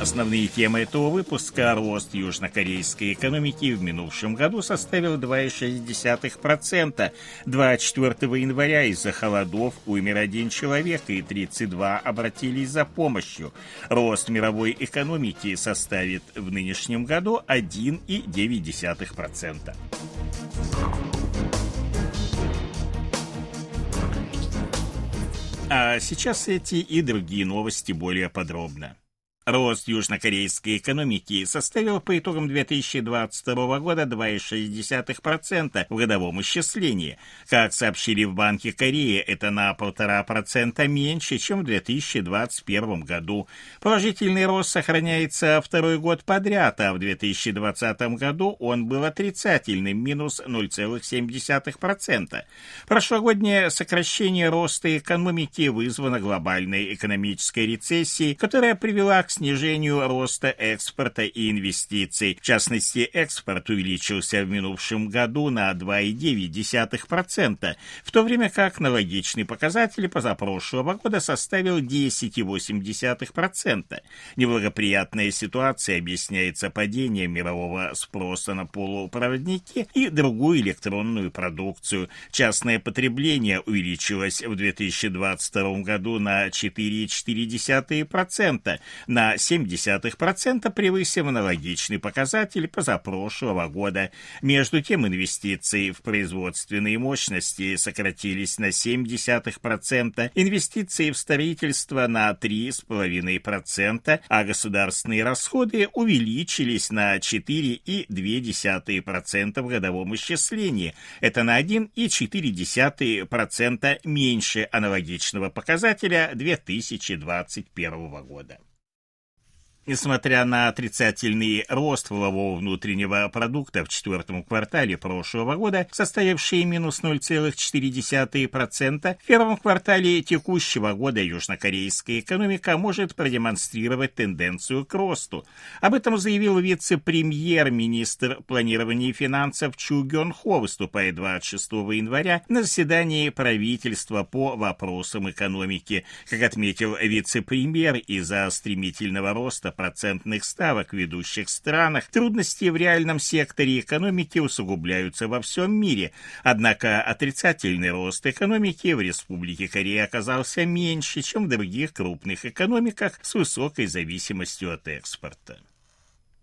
Основные темы этого выпуска – рост южнокорейской экономики в минувшем году составил 2,6%. 24 января из-за холодов умер один человек и 32 обратились за помощью. Рост мировой экономики составит в нынешнем году 1,9%. А сейчас эти и другие новости более подробно. Рост южнокорейской экономики составил по итогам 2022 года 2,6% в годовом исчислении. Как сообщили в Банке Кореи, это на 1,5% меньше, чем в 2021 году. Положительный рост сохраняется второй год подряд, а в 2020 году он был отрицательным, минус 0,7%. Прошлогоднее сокращение роста экономики вызвано глобальной экономической рецессией, которая привела к снижению роста экспорта и инвестиций. В частности, экспорт увеличился в минувшем году на 2,9%, в то время как аналогичный показатель позапрошлого года составил 10,8%. Неблагоприятная ситуация объясняется падением мирового спроса на полупроводники и другую электронную продукцию. Частное потребление увеличилось в 2022 году на 4,4%, на 0,7% превысив аналогичный показатель позапрошлого года. Между тем, инвестиции в производственные мощности сократились на 0,7%, инвестиции в строительство на 3,5%, а государственные расходы увеличились на 4,2% в годовом исчислении. Это на 1,4% меньше аналогичного показателя 2021 года. Несмотря на отрицательный рост валового внутреннего продукта в четвертом квартале прошлого года, составивший минус 0,4%, в первом квартале текущего года южнокорейская экономика может продемонстрировать тенденцию к росту. Об этом заявил вице-премьер-министр планирования и финансов Чу Гён Хо, выступая 26 января на заседании правительства по вопросам экономики. Как отметил вице-премьер, из-за стремительного роста процентных ставок в ведущих странах, трудности в реальном секторе экономики усугубляются во всем мире. Однако отрицательный рост экономики в Республике Корея оказался меньше, чем в других крупных экономиках с высокой зависимостью от экспорта.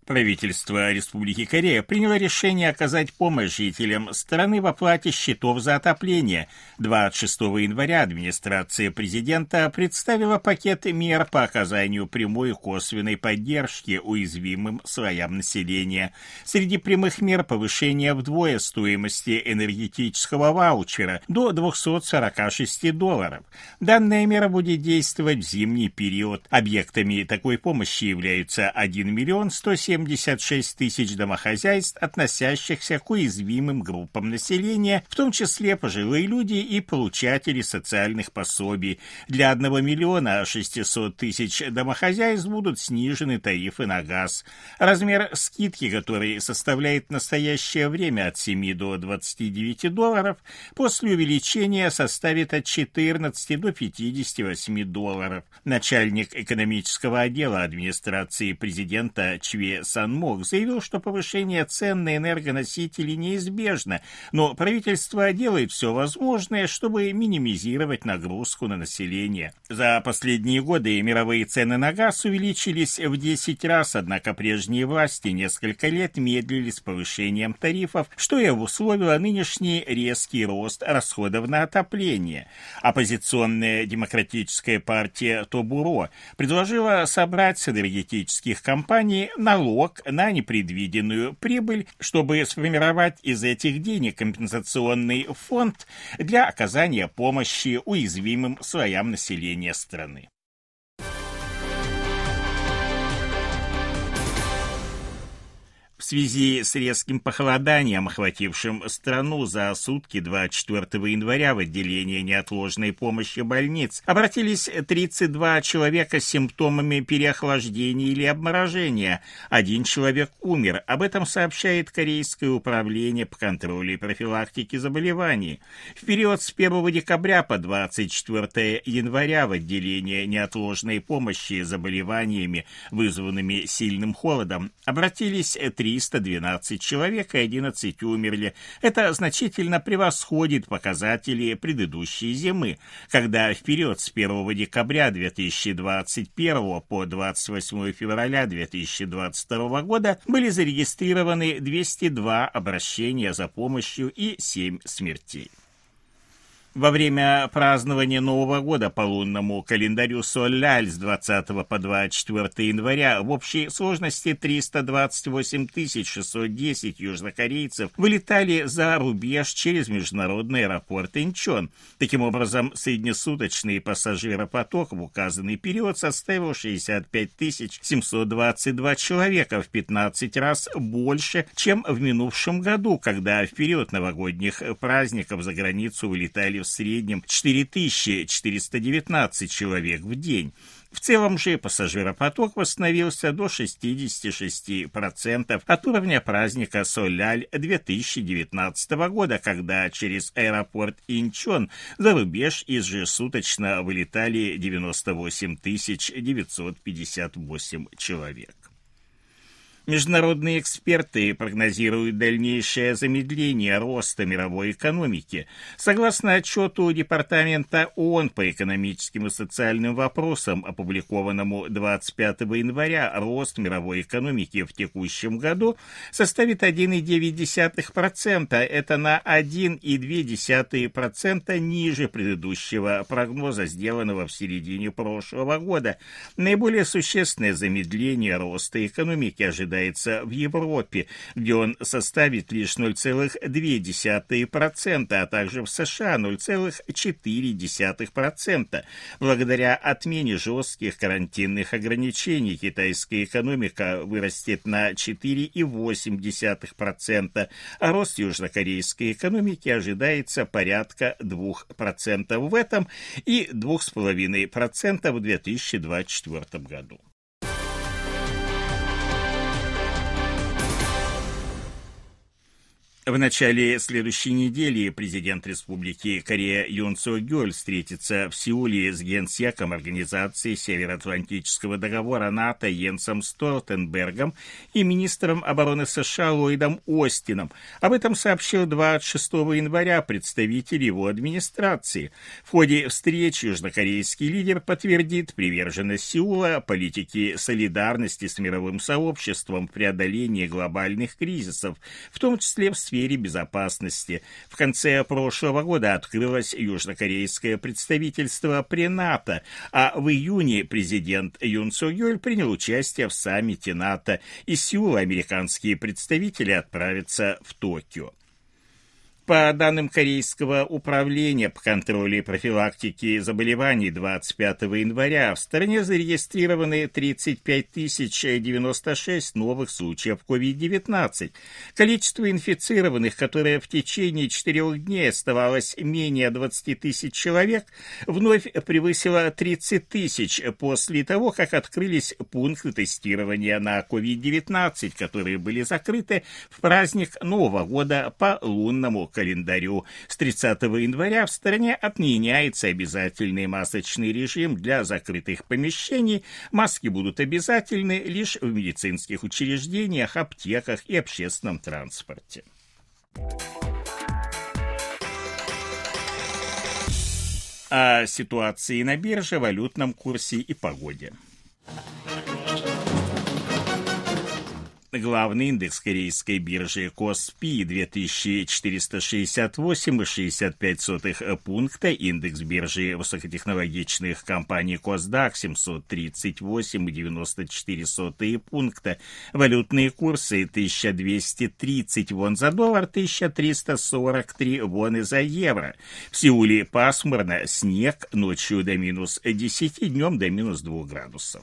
Правительство Республики Корея приняло решение оказать помощь жителям страны в оплате счетов за отопление. 26 января администрация президента представила пакет мер по оказанию прямой и косвенной поддержки уязвимым слоям населения. Среди прямых мер повышение вдвое стоимости энергетического ваучера до 246 долларов. Данная мера будет действовать в зимний период. Объектами такой помощи являются 1 миллион 107 76 тысяч домохозяйств, относящихся к уязвимым группам населения, в том числе пожилые люди и получатели социальных пособий. Для 1 миллиона 600 тысяч домохозяйств будут снижены тарифы на газ. Размер скидки, который составляет в настоящее время от 7 до 29 долларов, после увеличения составит от 14 до 58 долларов. Начальник экономического отдела администрации президента Чве Санмок заявил, что повышение цен на энергоносители неизбежно, но правительство делает все возможное, чтобы минимизировать нагрузку на население. За последние годы мировые цены на газ увеличились в 10 раз, однако прежние власти несколько лет медлили с повышением тарифов, что и обусловило нынешний резкий рост расходов на отопление. Оппозиционная демократическая партия Тобуро предложила собрать с энергетических компаний налог налог на непредвиденную прибыль, чтобы сформировать из этих денег компенсационный фонд для оказания помощи уязвимым слоям населения страны. Связи с резким похолоданием, охватившим страну за сутки 24 января в отделение неотложной помощи больниц, обратились 32 человека с симптомами переохлаждения или обморожения. Один человек умер. Об этом сообщает Корейское управление по контролю и профилактике заболеваний. В период с 1 декабря по 24 января в отделение неотложной помощи заболеваниями, вызванными сильным холодом, обратились 312 человек и 11 умерли. Это значительно превосходит показатели предыдущей зимы, когда в период с 1 декабря 2021 по 28 февраля 2022 года были зарегистрированы 202 обращения за помощью и 7 смертей. Во время празднования Нового года по лунному календарю Соляль с 20 по 24 января в общей сложности 328 610 южнокорейцев вылетали за рубеж через международный аэропорт Инчон. Таким образом, среднесуточный пассажиропоток в указанный период составил 65 722 человека в 15 раз больше, чем в минувшем году, когда в период новогодних праздников за границу вылетали в среднем 4419 человек в день. В целом же пассажиропоток восстановился до 66% от уровня праздника Соляль 2019 года, когда через аэропорт Инчон за рубеж ежесуточно вылетали 98 958 человек. Международные эксперты прогнозируют дальнейшее замедление роста мировой экономики. Согласно отчету Департамента ООН по экономическим и социальным вопросам, опубликованному 25 января, рост мировой экономики в текущем году составит 1,9%. Это на 1,2% ниже предыдущего прогноза, сделанного в середине прошлого года. Наиболее существенное замедление роста экономики ожидается ожидается в Европе, где он составит лишь 0,2%, а также в США 0,4%. Благодаря отмене жестких карантинных ограничений китайская экономика вырастет на 4,8%, а рост южнокорейской экономики ожидается порядка 2% в этом и 2,5% в 2024 году. В начале следующей недели президент Республики Корея Юн Со Гёль встретится в Сеуле с генсеком Организации Североатлантического договора НАТО Йенсом Столтенбергом и министром обороны США Ллойдом Остином. Об этом сообщил 26 января представитель его администрации. В ходе встречи южнокорейский лидер подтвердит приверженность Сеула политике солидарности с мировым сообществом в преодолении глобальных кризисов, в том числе в сфере сфере безопасности. В конце прошлого года открылось южнокорейское представительство при НАТО, а в июне президент Юн Су Юль принял участие в саммите НАТО. Из Сеула американские представители отправятся в Токио. По данным Корейского управления по контролю и профилактике заболеваний 25 января в стране зарегистрированы 35 096 новых случаев COVID-19. Количество инфицированных, которое в течение четырех дней оставалось менее 20 тысяч человек, вновь превысило 30 тысяч после того, как открылись пункты тестирования на COVID-19, которые были закрыты в праздник Нового года по лунному календарю. С 30 января в стране отменяется обязательный масочный режим для закрытых помещений. Маски будут обязательны лишь в медицинских учреждениях, аптеках и общественном транспорте. О ситуации на бирже, валютном курсе и погоде. Главный индекс корейской биржи Коспи 2468,65 пункта, индекс биржи высокотехнологичных компаний Косдак 738,94 пункта, валютные курсы 1230 вон за доллар, 1343 вон за евро. В Сеуле пасмурно, снег ночью до минус 10, днем до минус 2 градусов.